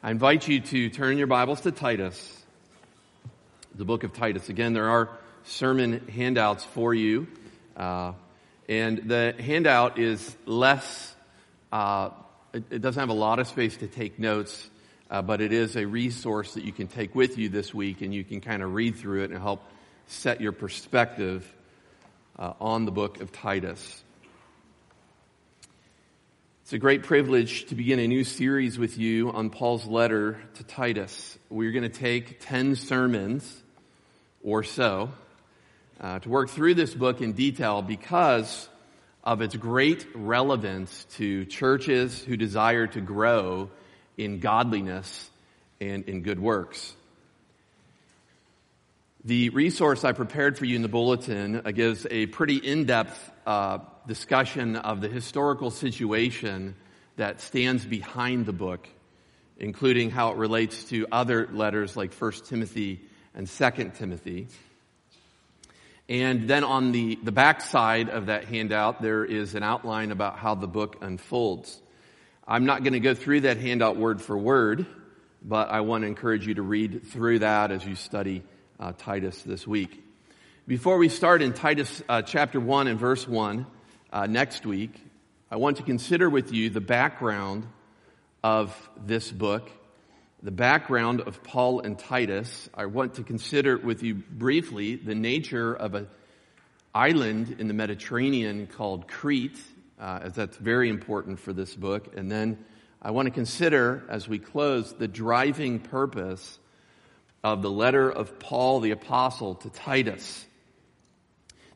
I invite you to turn your Bibles to Titus, the book of Titus. Again, there are sermon handouts for you. Uh, and the handout is less, uh, it, it, doesn't have a lot of space to take notes, uh, but it is a resource that you can take with you this week and you can kind of read through it and help set your perspective uh, on the book of Titus. It's a great privilege to begin a new series with you on Paul's letter to Titus. We're going to take 10 sermons or so uh, to work through this book in detail because of its great relevance to churches who desire to grow in godliness and in good works. The resource I prepared for you in the bulletin gives a pretty in-depth uh, discussion of the historical situation that stands behind the book, including how it relates to other letters like 1 Timothy and 2 Timothy. And then on the, the back side of that handout, there is an outline about how the book unfolds. I'm not going to go through that handout word for word, but I want to encourage you to read through that as you study uh, Titus this week. Before we start in Titus uh, chapter 1 and verse 1, uh, next week, I want to consider with you the background of this book, the background of Paul and Titus. I want to consider with you briefly the nature of an island in the Mediterranean called Crete, uh, as that's very important for this book. And then I want to consider, as we close, the driving purpose of the letter of Paul the Apostle to Titus.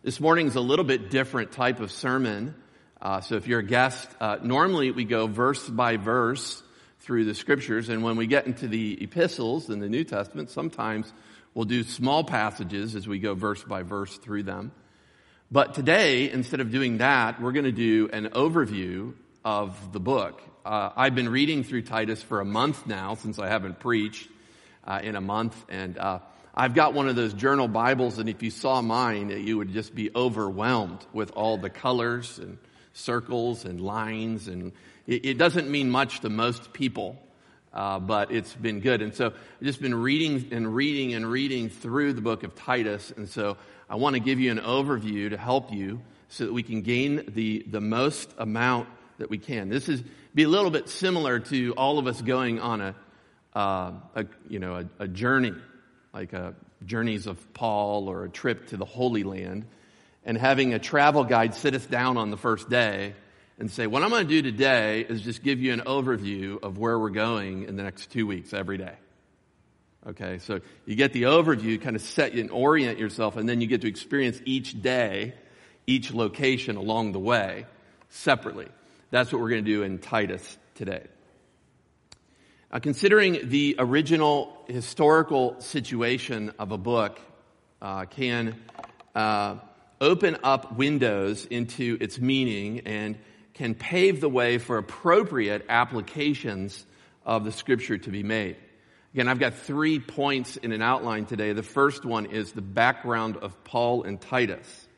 This morning is a little bit different type of sermon. Uh, so if you're a guest, uh, normally we go verse by verse through the scriptures, and when we get into the epistles in the New Testament, sometimes we'll do small passages as we go verse by verse through them. But today, instead of doing that, we're going to do an overview of the book. Uh, I've been reading through Titus for a month now, since I haven't preached uh, in a month, and uh, I've got one of those journal Bibles, and if you saw mine, you would just be overwhelmed with all the colors and circles and lines. And it, it doesn't mean much to most people, uh, but it's been good. And so I've just been reading and reading and reading through the book of Titus. And so I want to give you an overview to help you so that we can gain the, the most amount that we can. This is be a little bit similar to all of us going on a, uh, a you know, a, a journey like a journeys of Paul or a trip to the Holy Land, and having a travel guide sit us down on the first day and say, What I'm going to do today is just give you an overview of where we're going in the next two weeks every day. Okay, so you get the overview, kind of set and orient yourself, and then you get to experience each day, each location along the way separately. That's what we're going to do in Titus today. Uh, considering the original historical situation of a book uh, can uh, open up windows into its meaning and can pave the way for appropriate applications of the scripture to be made. Again, I've got three points in an outline today. The first one is the background of Paul and Titus.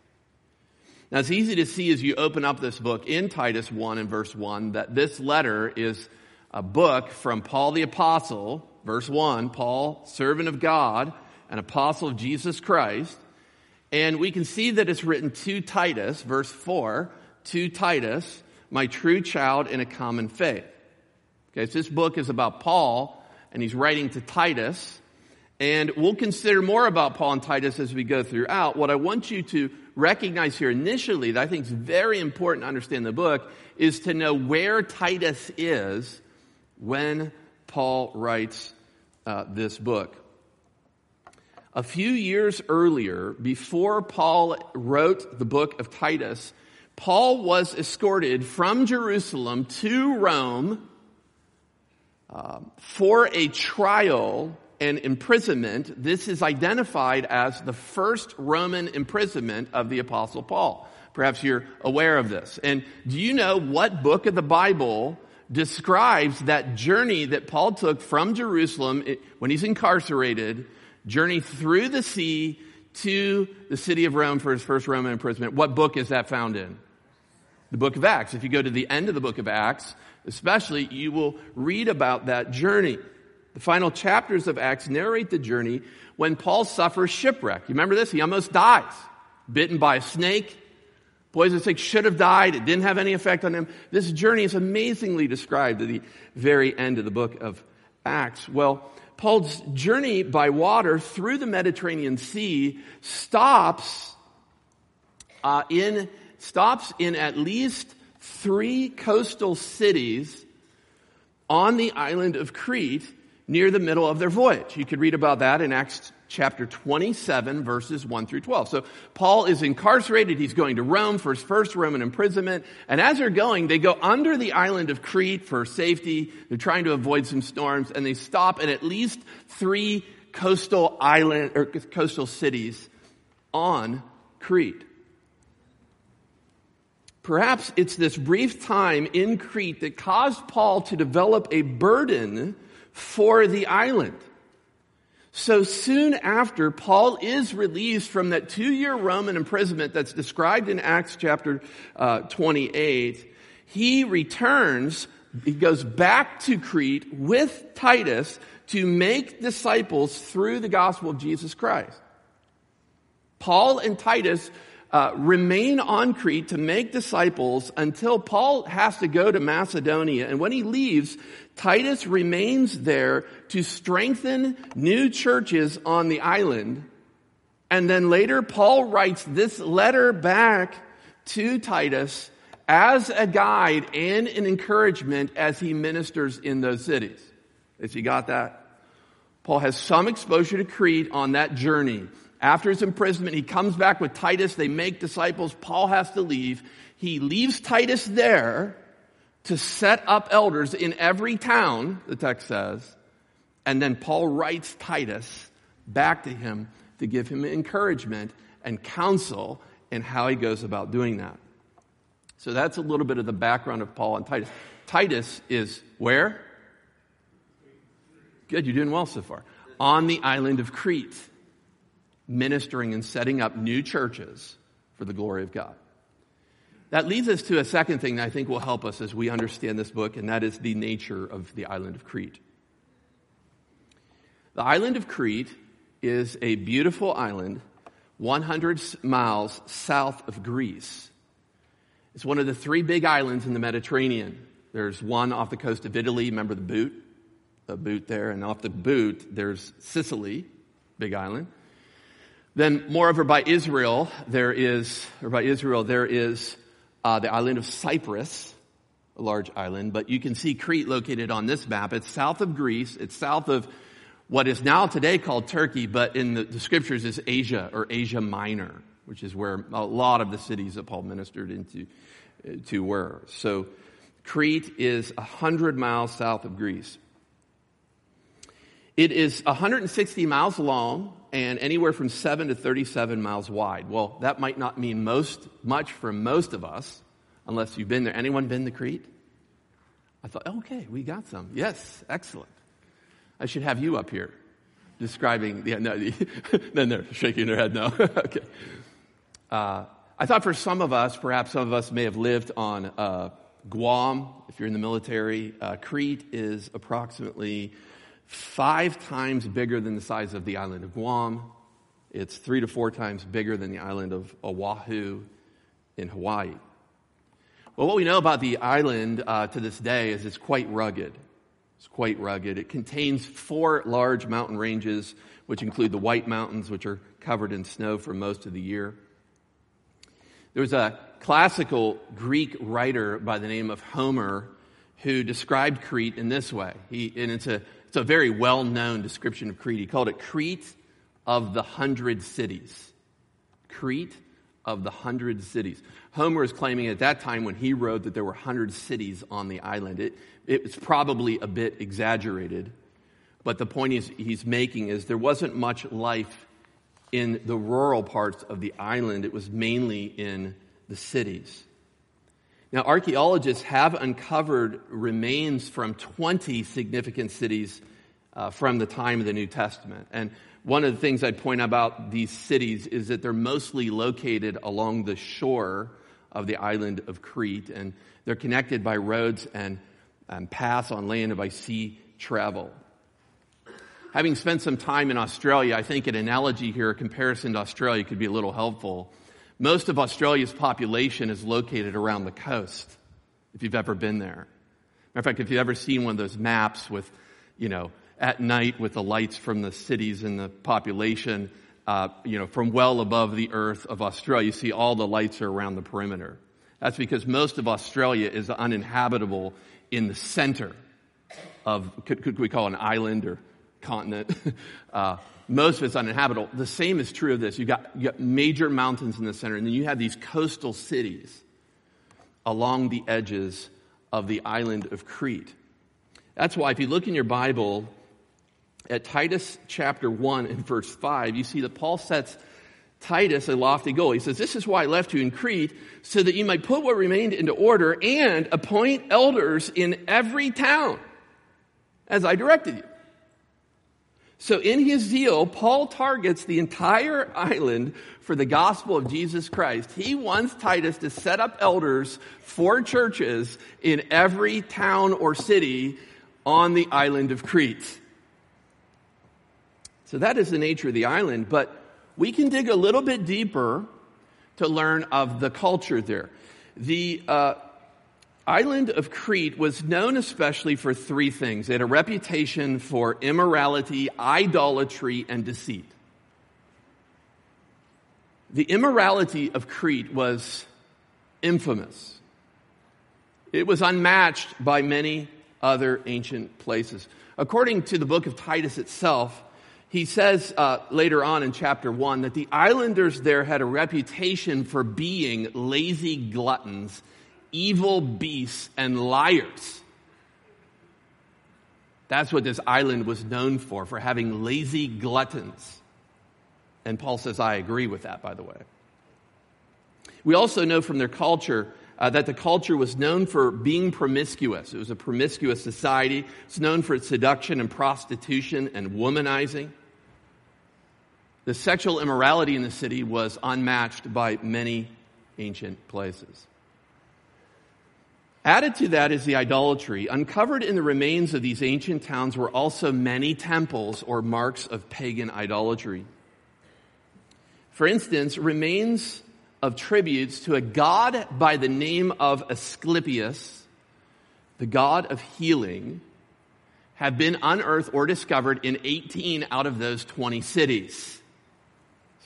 Now, it's easy to see as you open up this book in Titus 1 and verse 1 that this letter is a book from Paul the Apostle, verse 1, Paul, servant of God, an apostle of Jesus Christ. And we can see that it's written to Titus, verse 4, to Titus, my true child in a common faith. Okay, so this book is about Paul, and he's writing to Titus. And we'll consider more about Paul and Titus as we go throughout. What I want you to recognize here initially that I think is very important to understand the book is to know where Titus is when Paul writes uh, this book. A few years earlier, before Paul wrote the book of Titus, Paul was escorted from Jerusalem to Rome uh, for a trial and imprisonment. This is identified as the first Roman imprisonment of the Apostle Paul. Perhaps you're aware of this. And do you know what book of the Bible describes that journey that Paul took from Jerusalem when he's incarcerated, journey through the sea to the city of Rome for his first Roman imprisonment. What book is that found in? The book of Acts. If you go to the end of the book of Acts, especially, you will read about that journey. The final chapters of Acts narrate the journey when Paul suffers shipwreck. You remember this? He almost dies. Bitten by a snake. Poison snake should have died. It didn't have any effect on him. This journey is amazingly described at the very end of the book of Acts. Well, Paul's journey by water through the Mediterranean Sea stops uh, in stops in at least three coastal cities on the island of Crete near the middle of their voyage. You could read about that in Acts chapter 27 verses 1 through 12. So Paul is incarcerated. He's going to Rome for his first Roman imprisonment. And as they're going, they go under the island of Crete for safety. They're trying to avoid some storms and they stop at at least three coastal island or coastal cities on Crete. Perhaps it's this brief time in Crete that caused Paul to develop a burden for the island. So soon after, Paul is released from that two year Roman imprisonment that's described in Acts chapter uh, 28. He returns, he goes back to Crete with Titus to make disciples through the gospel of Jesus Christ. Paul and Titus uh, remain on Crete to make disciples until Paul has to go to Macedonia. And when he leaves, Titus remains there to strengthen new churches on the island. And then later, Paul writes this letter back to Titus as a guide and an encouragement as he ministers in those cities. If you got that? Paul has some exposure to Crete on that journey. After his imprisonment, he comes back with Titus. They make disciples. Paul has to leave. He leaves Titus there to set up elders in every town, the text says. And then Paul writes Titus back to him to give him encouragement and counsel in how he goes about doing that. So that's a little bit of the background of Paul and Titus. Titus is where? Good, you're doing well so far. On the island of Crete ministering and setting up new churches for the glory of God. That leads us to a second thing that I think will help us as we understand this book, and that is the nature of the island of Crete. The island of Crete is a beautiful island 100 miles south of Greece. It's one of the three big islands in the Mediterranean. There's one off the coast of Italy, remember the boot? The boot there, and off the boot, there's Sicily, big island. Then, moreover, by Israel, there is, or by Israel, there is uh, the island of Cyprus, a large island, but you can see Crete located on this map. It's south of Greece. It's south of what is now today called Turkey, but in the, the scriptures is Asia or Asia Minor, which is where a lot of the cities that Paul ministered into uh, to were. So Crete is a hundred miles south of Greece. It is 160 miles long and anywhere from 7 to 37 miles wide. Well, that might not mean most much for most of us unless you've been there. Anyone been to Crete? I thought, okay, we got some. Yes, excellent. I should have you up here describing. Yeah, no, then they're shaking their head. No, okay. Uh, I thought for some of us, perhaps some of us may have lived on uh, Guam. If you're in the military, uh, Crete is approximately five times bigger than the size of the island of Guam. It's three to four times bigger than the island of Oahu in Hawaii. Well, what we know about the island uh, to this day is it's quite rugged. It's quite rugged. It contains four large mountain ranges, which include the White Mountains, which are covered in snow for most of the year. There was a classical Greek writer by the name of Homer who described Crete in this way. He, and it's a it's a very well known description of Crete. He called it Crete of the hundred cities. Crete of the hundred cities. Homer is claiming at that time when he wrote that there were hundred cities on the island. It, it was probably a bit exaggerated, but the point he's, he's making is there wasn't much life in the rural parts of the island. It was mainly in the cities. Now, archaeologists have uncovered remains from 20 significant cities uh, from the time of the New Testament. And one of the things I'd point out about these cities is that they're mostly located along the shore of the island of Crete, and they're connected by roads and, and paths on land and by sea travel. having spent some time in Australia, I think an analogy here, a comparison to Australia could be a little helpful. Most of Australia's population is located around the coast, if you've ever been there. Matter of fact, if you've ever seen one of those maps with, you know, at night with the lights from the cities and the population, uh, you know, from well above the earth of Australia, you see all the lights are around the perimeter. That's because most of Australia is uninhabitable in the center of, could, could we call an island or continent? uh, most of it's uninhabitable. The same is true of this. You've got, you got major mountains in the center, and then you have these coastal cities along the edges of the island of Crete. That's why if you look in your Bible at Titus chapter 1 and verse 5, you see that Paul sets Titus a lofty goal. He says, This is why I left you in Crete, so that you might put what remained into order and appoint elders in every town, as I directed you. So in his zeal, Paul targets the entire island for the gospel of Jesus Christ. He wants Titus to set up elders for churches in every town or city on the island of Crete. So that is the nature of the island, but we can dig a little bit deeper to learn of the culture there. The uh, island of Crete was known especially for three things. It had a reputation for immorality, idolatry, and deceit. The immorality of Crete was infamous. It was unmatched by many other ancient places. According to the book of Titus itself, he says uh, later on in chapter 1 that the islanders there had a reputation for being lazy gluttons, evil beasts, and liars. That's what this island was known for, for having lazy gluttons. And Paul says, I agree with that, by the way. We also know from their culture uh, that the culture was known for being promiscuous. It was a promiscuous society. It's known for its seduction and prostitution and womanizing. The sexual immorality in the city was unmatched by many ancient places. Added to that is the idolatry. Uncovered in the remains of these ancient towns were also many temples or marks of pagan idolatry. For instance, remains of tributes to a god by the name of Asclepius, the god of healing, have been unearthed or discovered in 18 out of those 20 cities.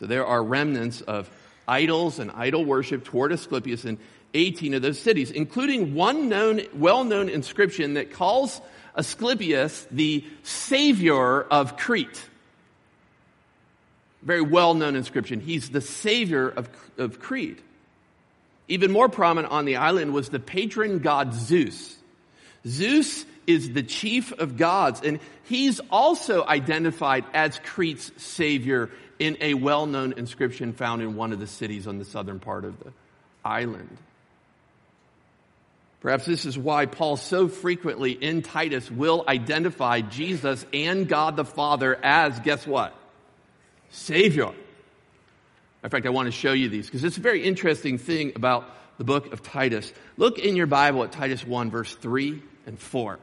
So there are remnants of idols and idol worship toward Asclepius in 18 of those cities, including one known, well-known inscription that calls Asclepius the savior of Crete. Very well-known inscription. He's the savior of, of Crete. Even more prominent on the island was the patron god Zeus. Zeus is the chief of gods, and he's also identified as Crete's savior in a well known inscription found in one of the cities on the southern part of the island. Perhaps this is why Paul so frequently in Titus will identify Jesus and God the Father as, guess what? Savior. In fact, I want to show you these because it's a very interesting thing about the book of Titus. Look in your Bible at Titus 1, verse 3 and 4.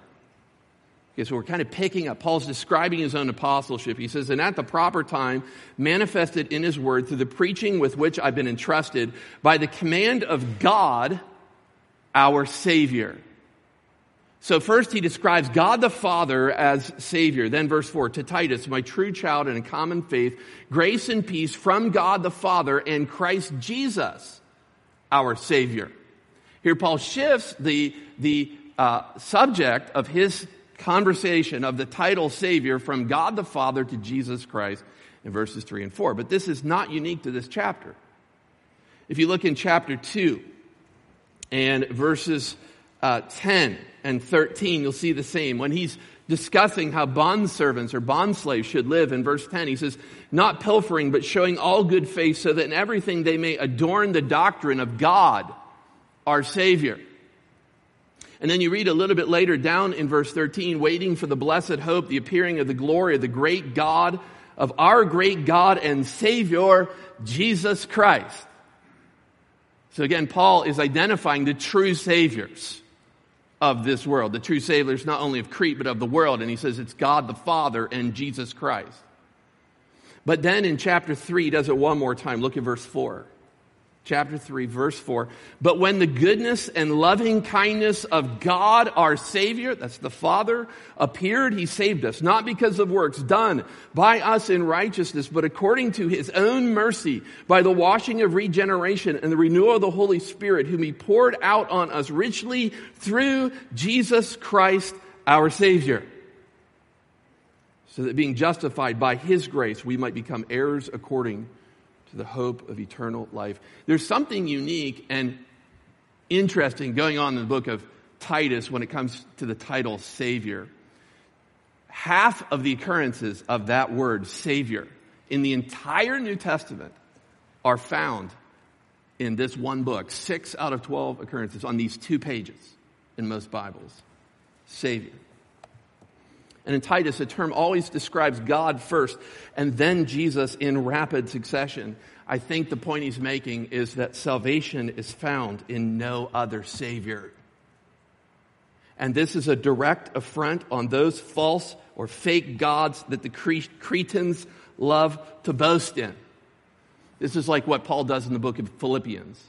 Okay, so we're kind of picking up. Paul's describing his own apostleship. He says, And at the proper time, manifested in his word through the preaching with which I've been entrusted by the command of God, our Savior. So first he describes God the Father as Savior. Then verse 4, to Titus, my true child in common faith, grace and peace from God the Father and Christ Jesus, our Savior. Here Paul shifts the, the uh, subject of his conversation of the title Savior from God the Father to Jesus Christ in verses 3 and 4. But this is not unique to this chapter. If you look in chapter 2 and verses uh, 10 and 13, you'll see the same. When he's discussing how bond servants or bond slaves should live in verse 10, he says, Not pilfering, but showing all good faith, so that in everything they may adorn the doctrine of God, our Savior. And then you read a little bit later down in verse 13, waiting for the blessed hope, the appearing of the glory of the great God, of our great God and Savior, Jesus Christ. So again, Paul is identifying the true Saviors. of this world. The true saviors not only of Crete, but of the world. And he says it's God the Father and Jesus Christ. But then in chapter 3, he does it one more time. Look at verse 4 chapter 3, verse 4. But when the goodness and loving kindness of God, our Savior, that's the Father, appeared, He saved us, not because of works done by us in righteousness, but according to His own mercy, by the washing of regeneration and the renewal of the Holy Spirit, whom He poured out on us richly through Jesus Christ, our Savior. So that being justified by His grace, we might become heirs according the hope of eternal life. There's something unique and interesting going on in the book of Titus when it comes to the title Savior. Half of the occurrences of that word, Savior, in the entire New Testament are found in this one book. Six out of 12 occurrences on these two pages in most Bibles. Savior. And in Titus, the term always describes God first and then Jesus in rapid succession. I think the point he's making is that salvation is found in no other Savior. And this is a direct affront on those false or fake gods that the Cretans love to boast in. This is like what Paul does in the book of Philippians.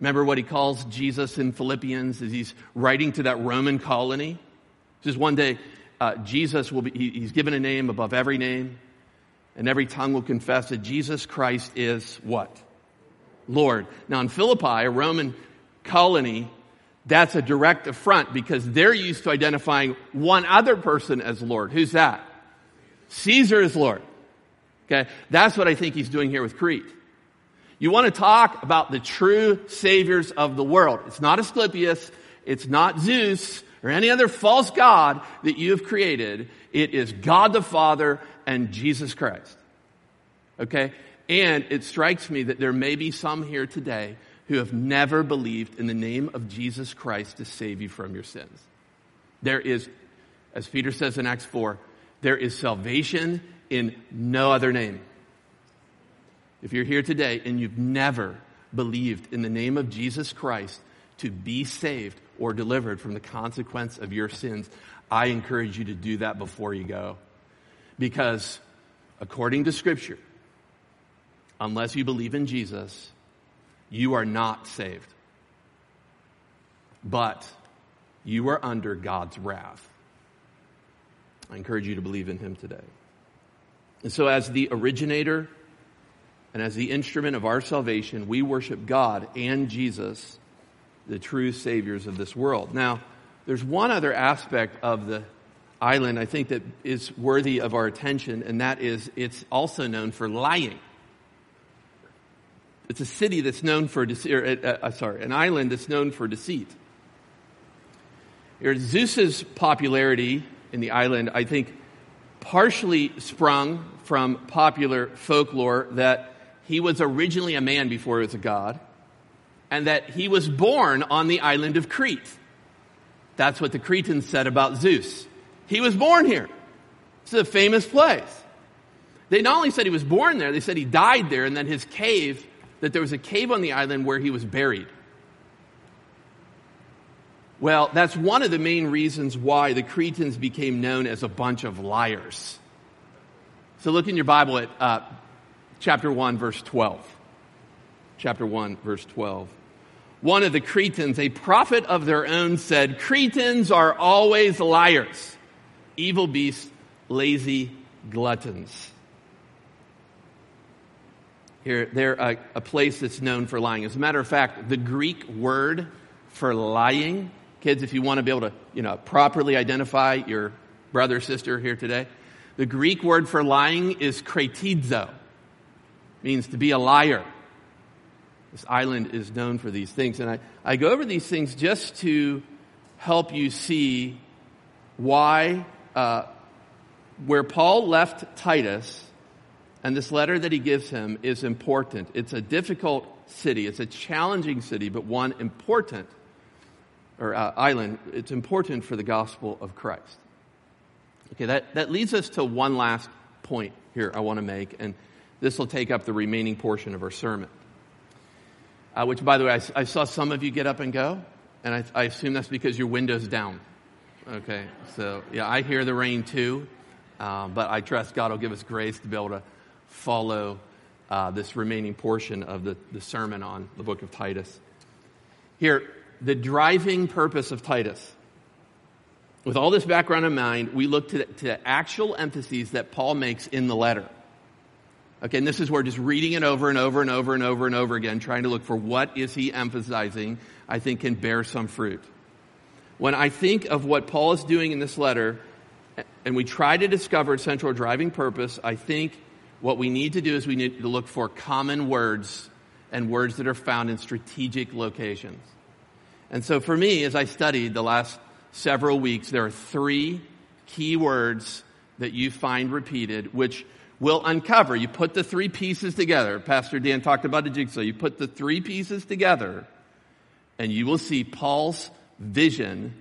Remember what he calls Jesus in Philippians as he's writing to that Roman colony? Just one day, uh, Jesus will be, he, he's given a name above every name, and every tongue will confess that Jesus Christ is what? Lord. Now in Philippi, a Roman colony, that's a direct affront because they're used to identifying one other person as Lord. Who's that? Caesar is Lord. Okay. That's what I think he's doing here with Crete. You want to talk about the true saviors of the world. It's not Asclepius. It's not Zeus or any other false God that you have created. It is God the Father and Jesus Christ. Okay? And it strikes me that there may be some here today who have never believed in the name of Jesus Christ to save you from your sins. There is, as Peter says in Acts 4, there is salvation in no other name. If you're here today and you've never believed in the name of Jesus Christ to be saved, or delivered from the consequence of your sins, I encourage you to do that before you go. Because according to Scripture, unless you believe in Jesus, you are not saved. But you are under God's wrath. I encourage you to believe in Him today. And so, as the originator and as the instrument of our salvation, we worship God and Jesus the true saviors of this world. Now, there's one other aspect of the island I think that is worthy of our attention, and that is it's also known for lying. It's a city that's known for deceit, uh, uh, sorry, an island that's known for deceit. Zeus's popularity in the island, I think, partially sprung from popular folklore that he was originally a man before he was a god and that he was born on the island of Crete. That's what the Cretans said about Zeus. He was born here. It's a famous place. They not only said he was born there, they said he died there, and then his cave, that there was a cave on the island where he was buried. Well, that's one of the main reasons why the Cretans became known as a bunch of liars. So look in your Bible at uh, chapter 1, verse 12 chapter 1, verse 12. One of the Cretans, a prophet of their own, said, Cretans are always liars, evil beasts, lazy gluttons. Here, they're a, a place that's known for lying. As a matter of fact, the Greek word for lying, kids, if you want to be able to, you know, properly identify your brother sister here today, the Greek word for lying is kretizo, means to be a liar. This island is known for these things. And I, I go over these things just to help you see why, uh, where Paul left Titus and this letter that he gives him is important. It's a difficult city, it's a challenging city, but one important, or uh, island, it's important for the gospel of Christ. Okay, that, that leads us to one last point here I want to make, and this will take up the remaining portion of our sermon uh, which, by the way, I, I, saw some of you get up and go. And I, I assume that's because your window's down. Okay, so yeah, I hear the rain too, uh, but I trust God will give us grace to be able to follow uh, this remaining portion of the, the sermon on the book of Titus. Here, the driving purpose of Titus. With all this background in mind, we look to the, to the actual emphases that Paul makes in the letter. Okay, and this is where just reading it over and over and over and over and over again, trying to look for what is he emphasizing, I think can bear some fruit. When I think of what Paul is doing in this letter, and we try to discover central driving purpose, I think what we need to do is we need to look for common words and words that are found in strategic locations. And so for me, as I studied the last several weeks, there are three key words that you find repeated, which will uncover. You put the three pieces together. Pastor Dan talked about a jigsaw. You put the three pieces together, and you will see Paul's vision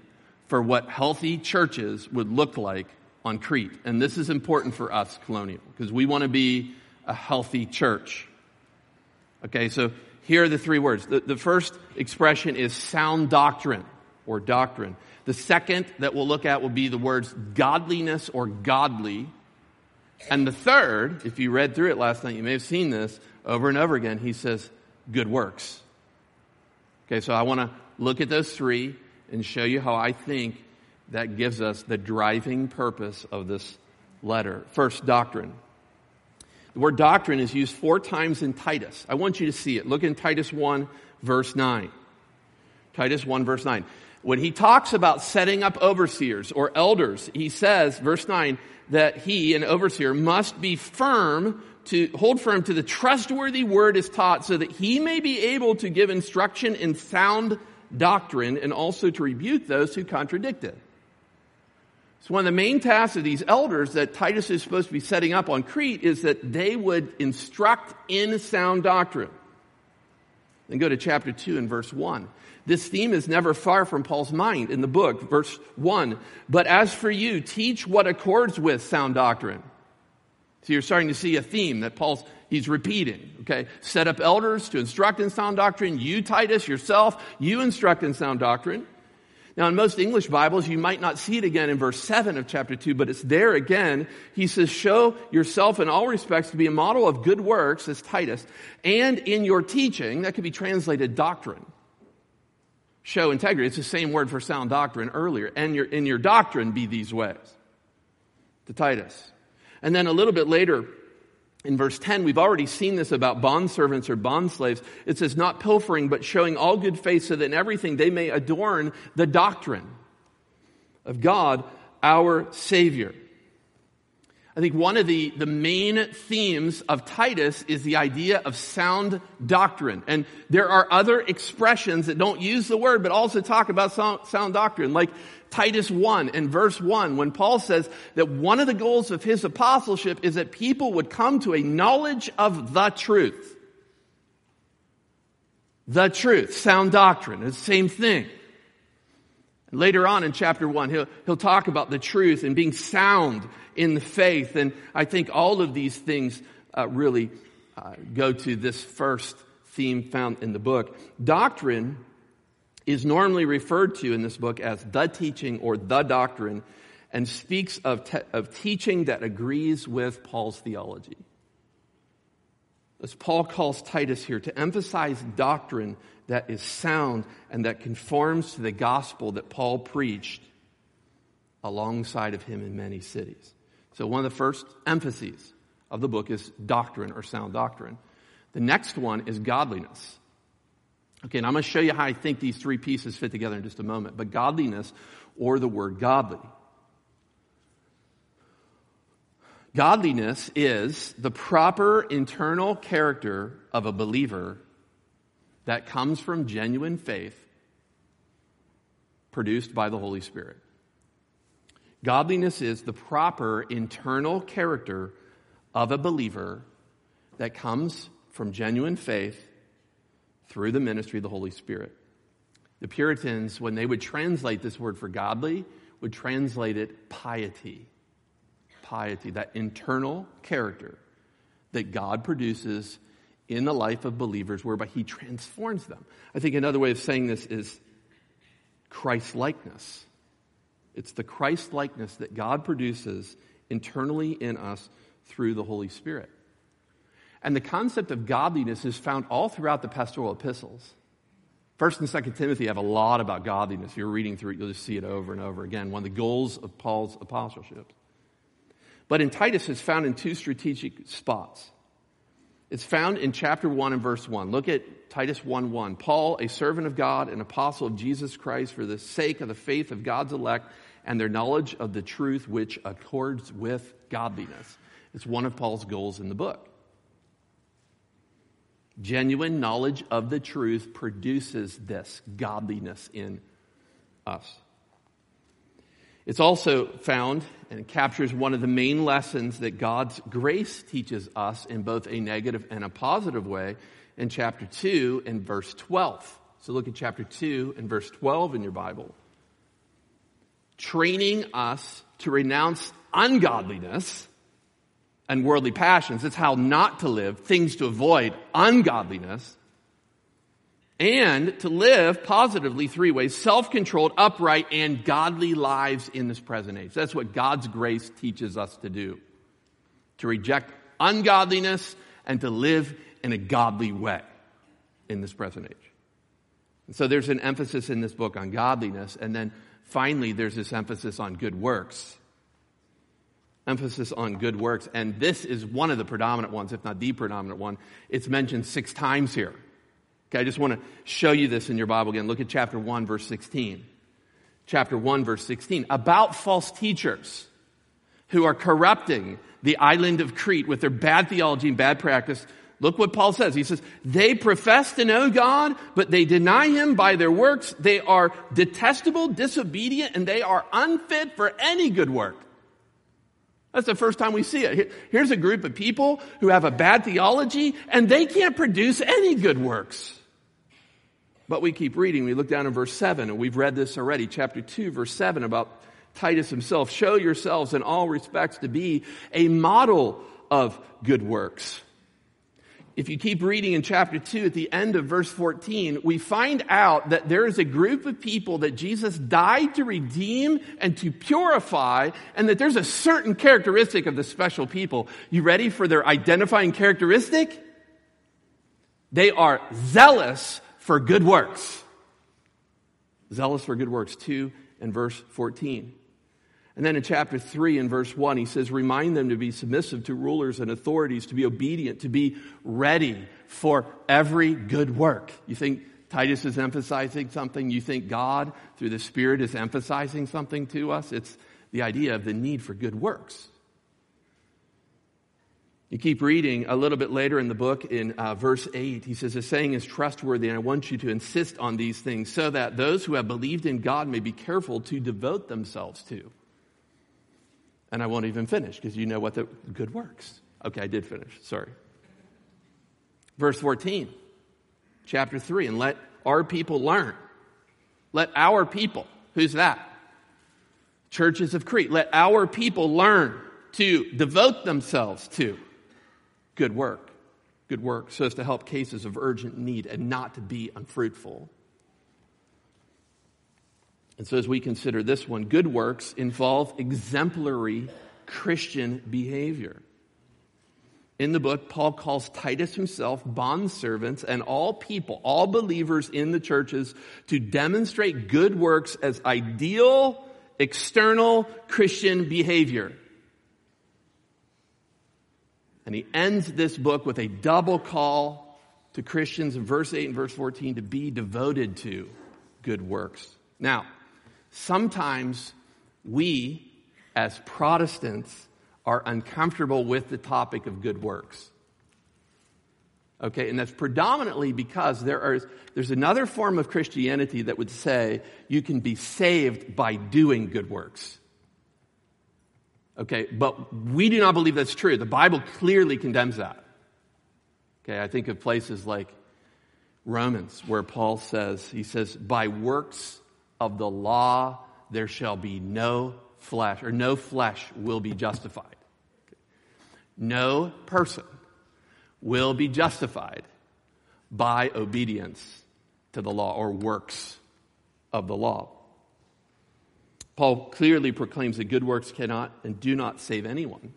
for what healthy churches would look like on Crete. And this is important for us, Colonial, because we want to be a healthy church. Okay, so here are the three words. The, the first expression is sound doctrine or doctrine. The second that we'll look at will be the words godliness or godly. And the third, if you read through it last night, you may have seen this over and over again. He says, good works. Okay, so I want to look at those three and show you how I think that gives us the driving purpose of this letter. First, doctrine. The word doctrine is used four times in Titus. I want you to see it. Look in Titus 1, verse 9. Titus 1, verse 9. When he talks about setting up overseers or elders, he says, verse 9, that he, an overseer, must be firm to hold firm to the trustworthy word is taught so that he may be able to give instruction in sound doctrine and also to rebuke those who contradict it. So one of the main tasks of these elders that Titus is supposed to be setting up on Crete is that they would instruct in sound doctrine. Then go to chapter 2 and verse 1. This theme is never far from Paul's mind in the book, verse 1. But as for you, teach what accords with sound doctrine. So you're starting to see a theme that Paul's, he's repeating, okay? Set up elders to instruct in sound doctrine. You, Titus, yourself, you instruct in sound doctrine. Now, in most English Bibles, you might not see it again in verse 7 of chapter 2, but it's there again. He says, Show yourself in all respects to be a model of good works, as Titus, and in your teaching, that could be translated doctrine. Show integrity. It's the same word for sound doctrine earlier. And your, in your doctrine be these ways. To Titus. And then a little bit later, in verse 10, we've already seen this about bondservants or bondslaves. It says, not pilfering, but showing all good faith so that in everything they may adorn the doctrine of God, our Savior. I think one of the, the main themes of Titus is the idea of sound doctrine. And there are other expressions that don't use the word, but also talk about sound, sound doctrine, like Titus 1 and verse 1, when Paul says that one of the goals of his apostleship is that people would come to a knowledge of the truth. The truth, sound doctrine, it's the same thing. Later on in chapter 1, he'll, he'll talk about the truth and being sound in the faith. And I think all of these things uh, really uh, go to this first theme found in the book. Doctrine is normally referred to in this book as the teaching or the doctrine and speaks of, te- of teaching that agrees with Paul's theology. As Paul calls Titus here to emphasize doctrine that is sound and that conforms to the gospel that Paul preached alongside of him in many cities. So, one of the first emphases of the book is doctrine or sound doctrine. The next one is godliness. Okay, and I'm going to show you how I think these three pieces fit together in just a moment. But godliness, or the word godly. Godliness is the proper internal character of a believer that comes from genuine faith produced by the Holy Spirit. Godliness is the proper internal character of a believer that comes from genuine faith through the ministry of the Holy Spirit. The Puritans, when they would translate this word for godly, would translate it piety. Piety, that internal character that God produces in the life of believers whereby he transforms them. I think another way of saying this is Christ likeness. It's the Christ likeness that God produces internally in us through the Holy Spirit. And the concept of godliness is found all throughout the pastoral epistles. First and Second Timothy have a lot about godliness. If you're reading through it, you'll just see it over and over again. One of the goals of Paul's apostleship. But in Titus, it's found in two strategic spots. It's found in chapter 1 and verse 1. Look at Titus 1 1. Paul, a servant of God, an apostle of Jesus Christ, for the sake of the faith of God's elect and their knowledge of the truth which accords with godliness. It's one of Paul's goals in the book. Genuine knowledge of the truth produces this godliness in us. It's also found and captures one of the main lessons that God's grace teaches us in both a negative and a positive way in chapter 2 and verse 12. So look at chapter 2 and verse 12 in your Bible. Training us to renounce ungodliness and worldly passions. It's how not to live, things to avoid ungodliness and to live positively three ways self controlled, upright, and godly lives in this present age. That's what God's grace teaches us to do to reject ungodliness and to live in a godly way in this present age. And so there's an emphasis in this book on godliness, and then finally there's this emphasis on good works. Emphasis on good works, and this is one of the predominant ones, if not the predominant one. It's mentioned six times here. Okay, I just want to show you this in your Bible again. Look at chapter 1, verse 16. Chapter 1, verse 16. About false teachers who are corrupting the island of Crete with their bad theology and bad practice. Look what Paul says. He says, they profess to know God, but they deny him by their works. They are detestable, disobedient, and they are unfit for any good work. That's the first time we see it. Here's a group of people who have a bad theology and they can't produce any good works. But we keep reading. We look down in verse 7, and we've read this already, chapter 2, verse 7, about Titus himself. Show yourselves in all respects to be a model of good works. If you keep reading in chapter 2 at the end of verse 14, we find out that there is a group of people that Jesus died to redeem and to purify, and that there's a certain characteristic of the special people. You ready for their identifying characteristic? They are zealous for good works. Zealous for good works, 2 and verse 14. And then in chapter 3 and verse 1, he says, Remind them to be submissive to rulers and authorities, to be obedient, to be ready for every good work. You think Titus is emphasizing something? You think God, through the Spirit, is emphasizing something to us? It's the idea of the need for good works. You keep reading a little bit later in the book in uh, verse 8. He says, The saying is trustworthy, and I want you to insist on these things so that those who have believed in God may be careful to devote themselves to. And I won't even finish because you know what the good works. Okay, I did finish. Sorry. Verse 14, chapter 3. And let our people learn. Let our people, who's that? Churches of Crete. Let our people learn to devote themselves to good work, good work, so as to help cases of urgent need and not to be unfruitful. And so, as we consider this one, good works involve exemplary Christian behavior. In the book, Paul calls Titus himself bondservants and all people, all believers in the churches to demonstrate good works as ideal external Christian behavior. And he ends this book with a double call to Christians in verse 8 and verse 14 to be devoted to good works. Now, sometimes we, as Protestants, are uncomfortable with the topic of good works. Okay, and that's predominantly because there are, there's another form of Christianity that would say you can be saved by doing good works. Okay, but we do not believe that's true. The Bible clearly condemns that. Okay, I think of places like Romans where Paul says, he says, by works of the law there shall be no flesh, or no flesh will be justified. No person will be justified by obedience to the law or works of the law. Paul clearly proclaims that good works cannot and do not save anyone.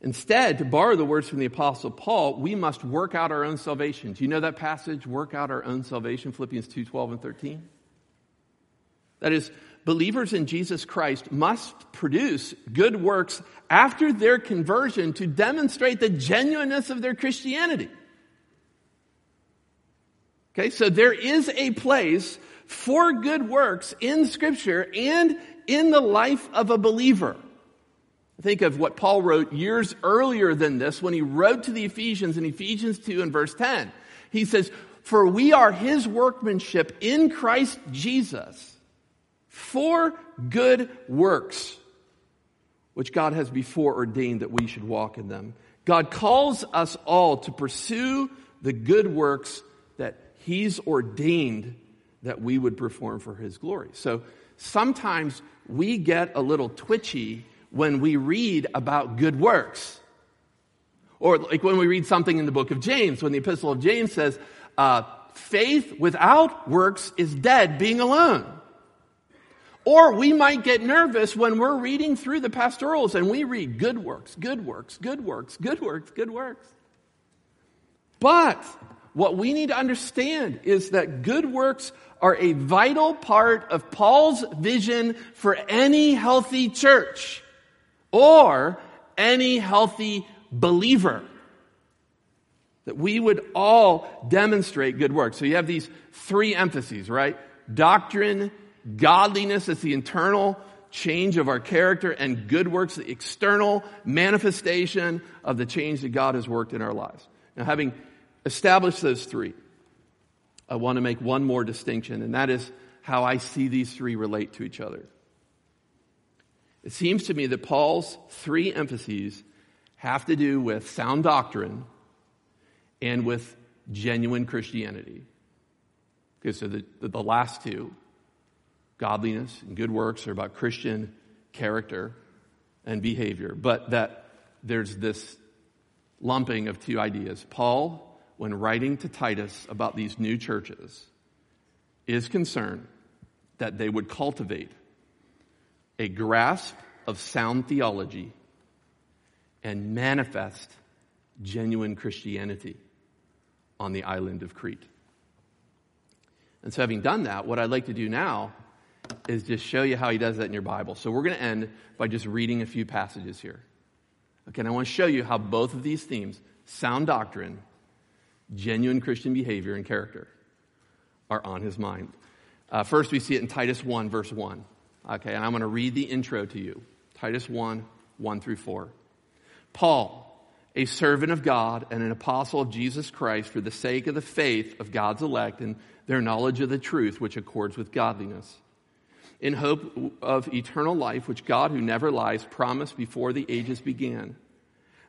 Instead, to borrow the words from the Apostle Paul, we must work out our own salvation. Do you know that passage, work out our own salvation, Philippians 2 12 and 13? That is, believers in Jesus Christ must produce good works after their conversion to demonstrate the genuineness of their Christianity. Okay, so there is a place for good works in Scripture and in the life of a believer. Think of what Paul wrote years earlier than this when he wrote to the Ephesians in Ephesians 2 and verse 10. He says, For we are his workmanship in Christ Jesus for good works, which God has before ordained that we should walk in them. God calls us all to pursue the good works that he's ordained that we would perform for his glory. So sometimes we get a little twitchy when we read about good works. Or like when we read something in the book of James, when the epistle of James says, uh, faith without works is dead being alone. Or we might get nervous when we're reading through the pastorals and we read good works, good works, good works, good works, good works. But what we need to understand is that good works are a vital part of Paul's vision for any healthy church or any healthy believer. That we would all demonstrate good work. So you have these three emphases, right? Doctrine, godliness, that's the internal change of our character, and good works, the external manifestation of the change that God has worked in our lives. Now, having established those three, I want to make one more distinction, and that is how I see these three relate to each other. It seems to me that Paul's three emphases have to do with sound doctrine and with genuine Christianity. Okay, so the, the last two, godliness and good works, are about Christian character and behavior. But that there's this lumping of two ideas. Paul, when writing to Titus about these new churches, is concerned that they would cultivate a grasp of sound theology and manifest genuine Christianity on the island of Crete. And so, having done that, what I'd like to do now is just show you how he does that in your Bible. So, we're going to end by just reading a few passages here. Okay, and I want to show you how both of these themes, sound doctrine, genuine Christian behavior, and character, are on his mind. Uh, first, we see it in Titus 1, verse 1. Okay, and I'm going to read the intro to you Titus 1 1 through 4. Paul, a servant of God and an apostle of Jesus Christ for the sake of the faith of God's elect and their knowledge of the truth which accords with godliness. In hope of eternal life, which God, who never lies, promised before the ages began,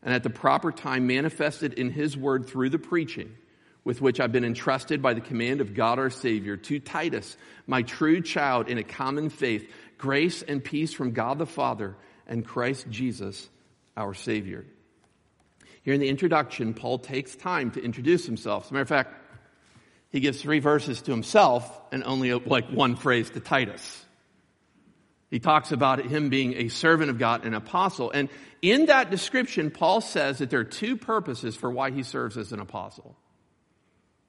and at the proper time manifested in his word through the preaching with which I've been entrusted by the command of God our Savior, to Titus, my true child in a common faith, grace and peace from God the Father and Christ Jesus, our Savior. Here in the introduction, Paul takes time to introduce himself. As a matter of fact, he gives three verses to himself and only like one phrase to Titus. He talks about him being a servant of God, an apostle. And in that description, Paul says that there are two purposes for why he serves as an apostle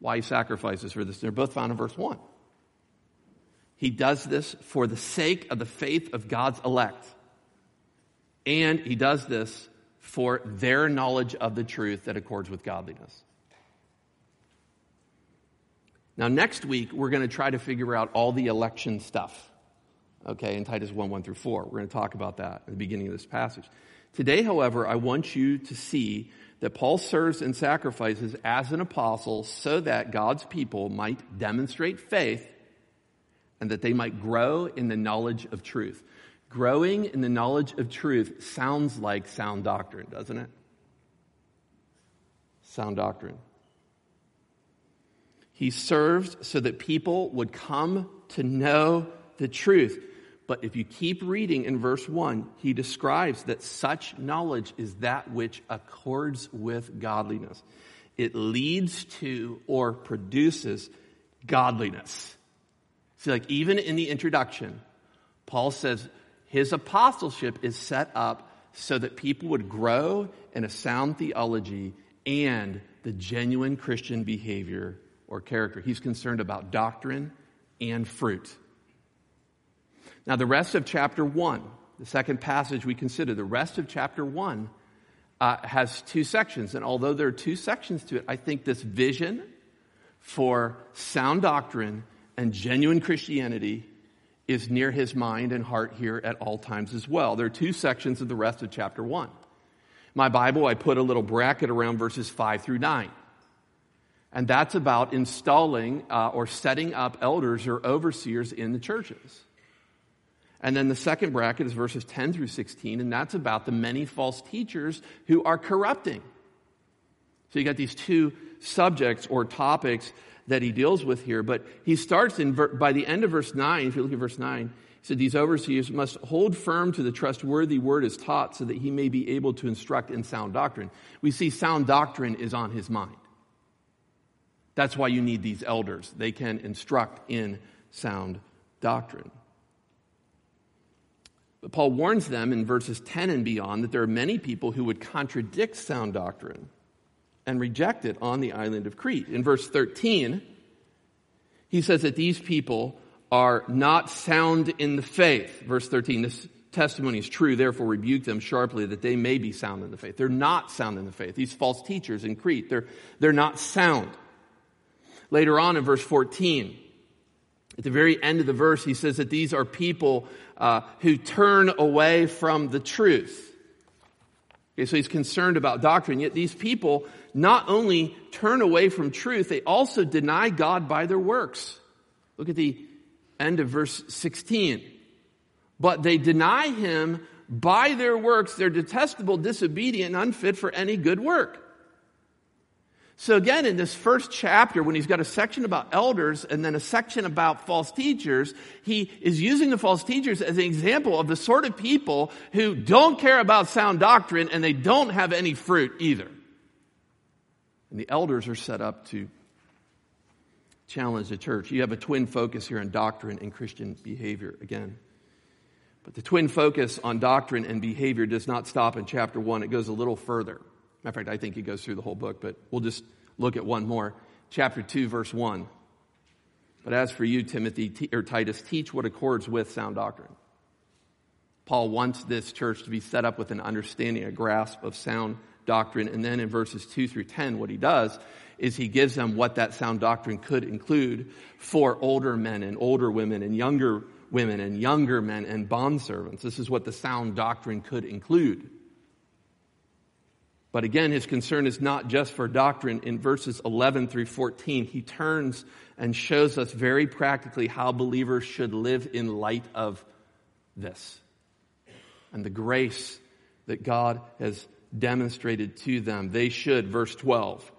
why he sacrifices for this. They're both found in verse 1. He does this for the sake of the faith of God's elect. And he does this for their knowledge of the truth that accords with godliness. Now, next week, we're going to try to figure out all the election stuff, okay, in Titus 1 1 through 4. We're going to talk about that at the beginning of this passage. Today, however, I want you to see that Paul serves and sacrifices as an apostle so that God's people might demonstrate faith and that they might grow in the knowledge of truth. Growing in the knowledge of truth sounds like sound doctrine, doesn't it? Sound doctrine. He serves so that people would come to know the truth. But if you keep reading in verse 1, he describes that such knowledge is that which accords with godliness. It leads to or produces godliness. See, like even in the introduction, Paul says his apostleship is set up so that people would grow in a sound theology and the genuine Christian behavior or character. He's concerned about doctrine and fruit. Now, the rest of chapter 1, the second passage we consider, the rest of chapter 1 uh, has two sections. And although there are two sections to it, I think this vision for sound doctrine and genuine Christianity is near his mind and heart here at all times as well. There are two sections of the rest of chapter 1. My Bible, I put a little bracket around verses 5 through 9. And that's about installing uh, or setting up elders or overseers in the churches. And then the second bracket is verses 10 through 16, and that's about the many false teachers who are corrupting. So you got these two subjects or topics that he deals with here, but he starts in, by the end of verse 9, if you look at verse 9, he said, These overseers must hold firm to the trustworthy word as taught so that he may be able to instruct in sound doctrine. We see sound doctrine is on his mind. That's why you need these elders. They can instruct in sound doctrine. But Paul warns them in verses 10 and beyond that there are many people who would contradict sound doctrine and reject it on the island of Crete. In verse 13, he says that these people are not sound in the faith. Verse 13, this testimony is true, therefore rebuke them sharply that they may be sound in the faith. They're not sound in the faith. These false teachers in Crete, they're, they're not sound. Later on in verse 14, at the very end of the verse, he says that these are people uh, who turn away from the truth. Okay, so he's concerned about doctrine, yet these people not only turn away from truth, they also deny God by their works. Look at the end of verse 16. But they deny him by their works, they're detestable, disobedient, and unfit for any good work. So again, in this first chapter, when he's got a section about elders and then a section about false teachers, he is using the false teachers as an example of the sort of people who don't care about sound doctrine and they don't have any fruit either. And the elders are set up to challenge the church. You have a twin focus here on doctrine and Christian behavior again. But the twin focus on doctrine and behavior does not stop in chapter one. It goes a little further. Matter of fact, I think he goes through the whole book, but we'll just look at one more. Chapter 2, verse 1. But as for you, Timothy or Titus, teach what accords with sound doctrine. Paul wants this church to be set up with an understanding, a grasp of sound doctrine. And then in verses 2 through 10, what he does is he gives them what that sound doctrine could include for older men and older women and younger women and younger men and bondservants. This is what the sound doctrine could include. But again, his concern is not just for doctrine. In verses 11 through 14, he turns and shows us very practically how believers should live in light of this and the grace that God has demonstrated to them. They should, verse 12,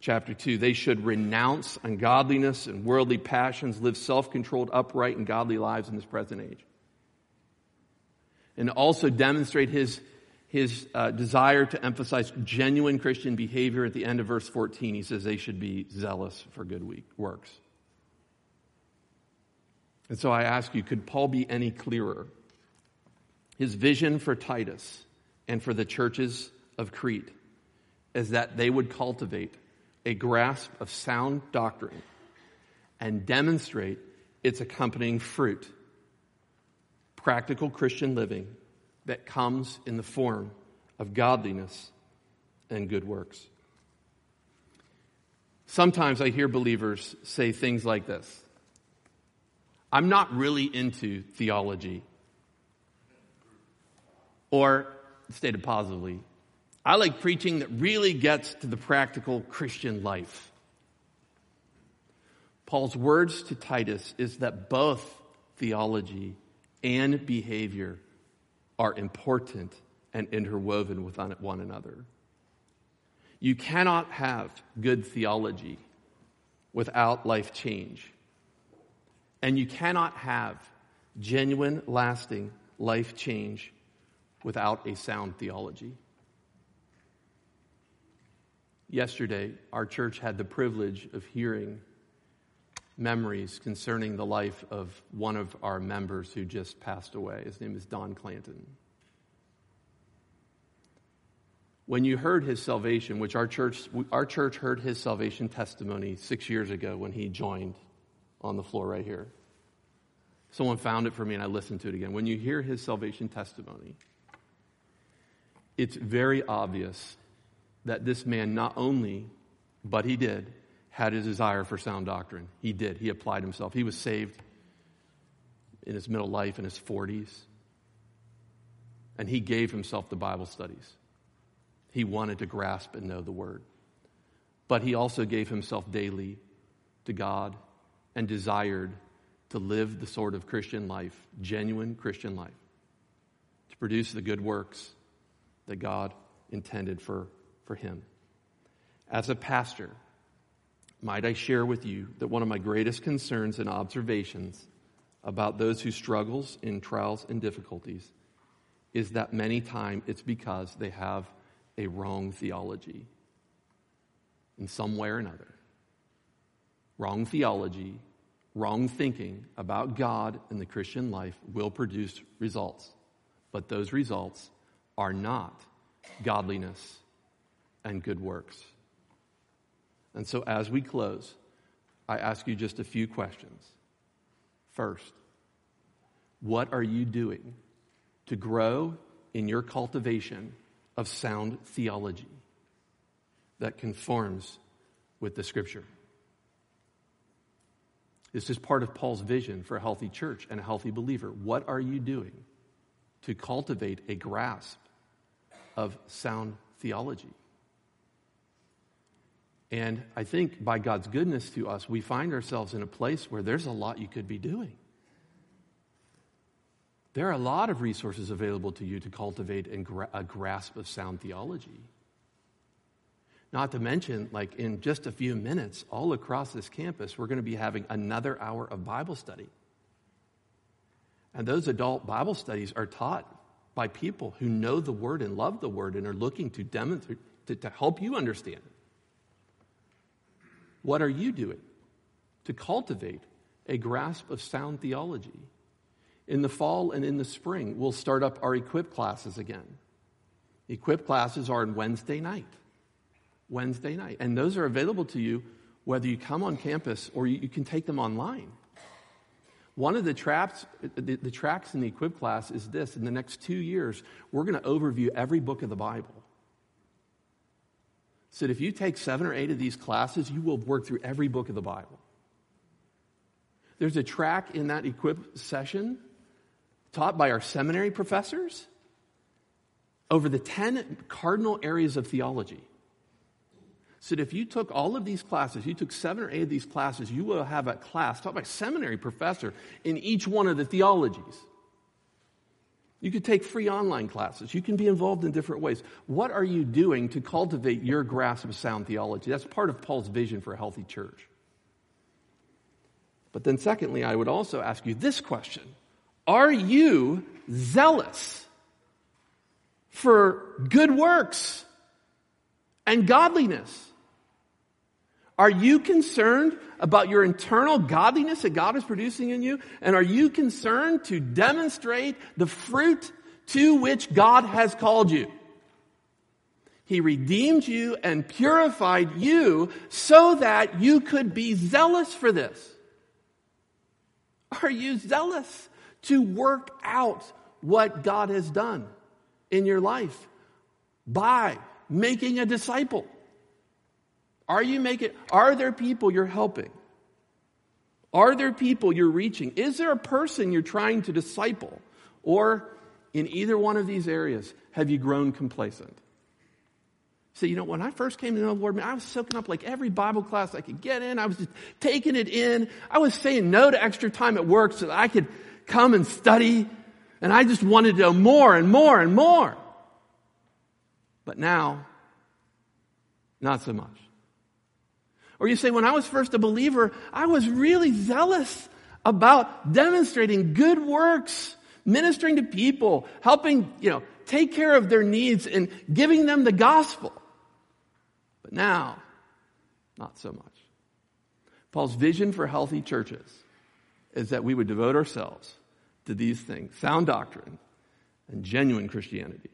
chapter 2, they should renounce ungodliness and worldly passions, live self controlled, upright, and godly lives in this present age. And also demonstrate his his uh, desire to emphasize genuine Christian behavior at the end of verse 14. He says they should be zealous for good works. And so I ask you, could Paul be any clearer? His vision for Titus and for the churches of Crete is that they would cultivate a grasp of sound doctrine and demonstrate its accompanying fruit, practical Christian living that comes in the form of godliness and good works. Sometimes I hear believers say things like this I'm not really into theology. Or, stated positively, I like preaching that really gets to the practical Christian life. Paul's words to Titus is that both theology and behavior are important and interwoven with one another. You cannot have good theology without life change. And you cannot have genuine, lasting life change without a sound theology. Yesterday, our church had the privilege of hearing memories concerning the life of one of our members who just passed away. His name is Don Clanton. When you heard his salvation, which our church, our church heard his salvation testimony six years ago when he joined on the floor right here. Someone found it for me and I listened to it again. When you hear his salvation testimony, it's very obvious that this man not only, but he did, had a desire for sound doctrine. He did. He applied himself. He was saved in his middle life, in his 40s. And he gave himself to Bible studies. He wanted to grasp and know the Word. But he also gave himself daily to God and desired to live the sort of Christian life, genuine Christian life, to produce the good works that God intended for, for him. As a pastor, might I share with you that one of my greatest concerns and observations about those who struggles in trials and difficulties is that many times it's because they have a wrong theology in some way or another. Wrong theology, wrong thinking about God and the Christian life will produce results. But those results are not godliness and good works. And so, as we close, I ask you just a few questions. First, what are you doing to grow in your cultivation of sound theology that conforms with the Scripture? This is part of Paul's vision for a healthy church and a healthy believer. What are you doing to cultivate a grasp of sound theology? And I think by God's goodness to us, we find ourselves in a place where there's a lot you could be doing. There are a lot of resources available to you to cultivate a grasp of sound theology. Not to mention, like in just a few minutes, all across this campus, we're going to be having another hour of Bible study. And those adult Bible studies are taught by people who know the Word and love the Word and are looking to demonstrate, to, to help you understand it. What are you doing to cultivate a grasp of sound theology? In the fall and in the spring, we'll start up our equip classes again. Equip classes are on Wednesday night. Wednesday night. And those are available to you whether you come on campus or you, can take them online. One of the traps, the, the tracks in the equip class is this. In the next two years, we're going to overview every book of the Bible said if you take seven or eight of these classes, you will work through every book of the Bible. There's a track in that equip session taught by our seminary professors over the 10 cardinal areas of theology. So if you took all of these classes, you took seven or eight of these classes, you will have a class taught by a seminary professor in each one of the theologies. You could take free online classes. You can be involved in different ways. What are you doing to cultivate your grasp of sound theology? That's part of Paul's vision for a healthy church. But then, secondly, I would also ask you this question Are you zealous for good works and godliness? Are you concerned about your internal godliness that God is producing in you? And are you concerned to demonstrate the fruit to which God has called you? He redeemed you and purified you so that you could be zealous for this. Are you zealous to work out what God has done in your life by making a disciple? Are you making, are there people you're helping? Are there people you're reaching? Is there a person you're trying to disciple? Or in either one of these areas, have you grown complacent? So, you know, when I first came to know the Lord, man, I was soaking up like every Bible class I could get in. I was just taking it in. I was saying no to extra time at work so that I could come and study. And I just wanted to know more and more and more. But now, not so much. Or you say, when I was first a believer, I was really zealous about demonstrating good works, ministering to people, helping, you know, take care of their needs and giving them the gospel. But now, not so much. Paul's vision for healthy churches is that we would devote ourselves to these things sound doctrine and genuine Christianity.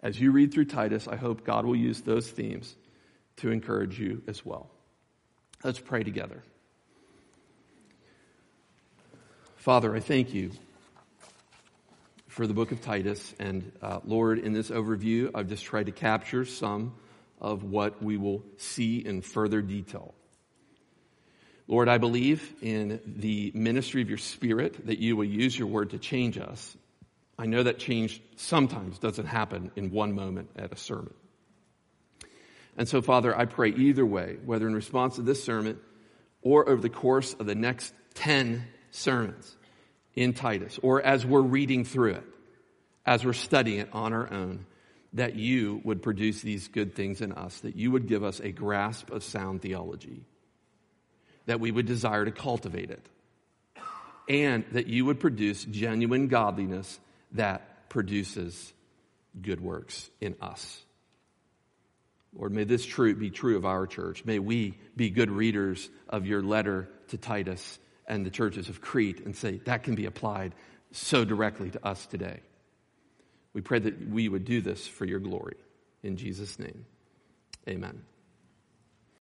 As you read through Titus, I hope God will use those themes to encourage you as well. Let's pray together. Father, I thank you for the book of Titus. And uh, Lord, in this overview, I've just tried to capture some of what we will see in further detail. Lord, I believe in the ministry of your Spirit that you will use your word to change us. I know that change sometimes doesn't happen in one moment at a sermon. And so, Father, I pray either way, whether in response to this sermon or over the course of the next 10 sermons in Titus, or as we're reading through it, as we're studying it on our own, that you would produce these good things in us, that you would give us a grasp of sound theology that we would desire to cultivate it. And that you would produce genuine godliness that produces good works in us. Lord, may this truth be true of our church. May we be good readers of your letter to Titus and the churches of Crete and say that can be applied so directly to us today. We pray that we would do this for your glory. In Jesus' name, amen.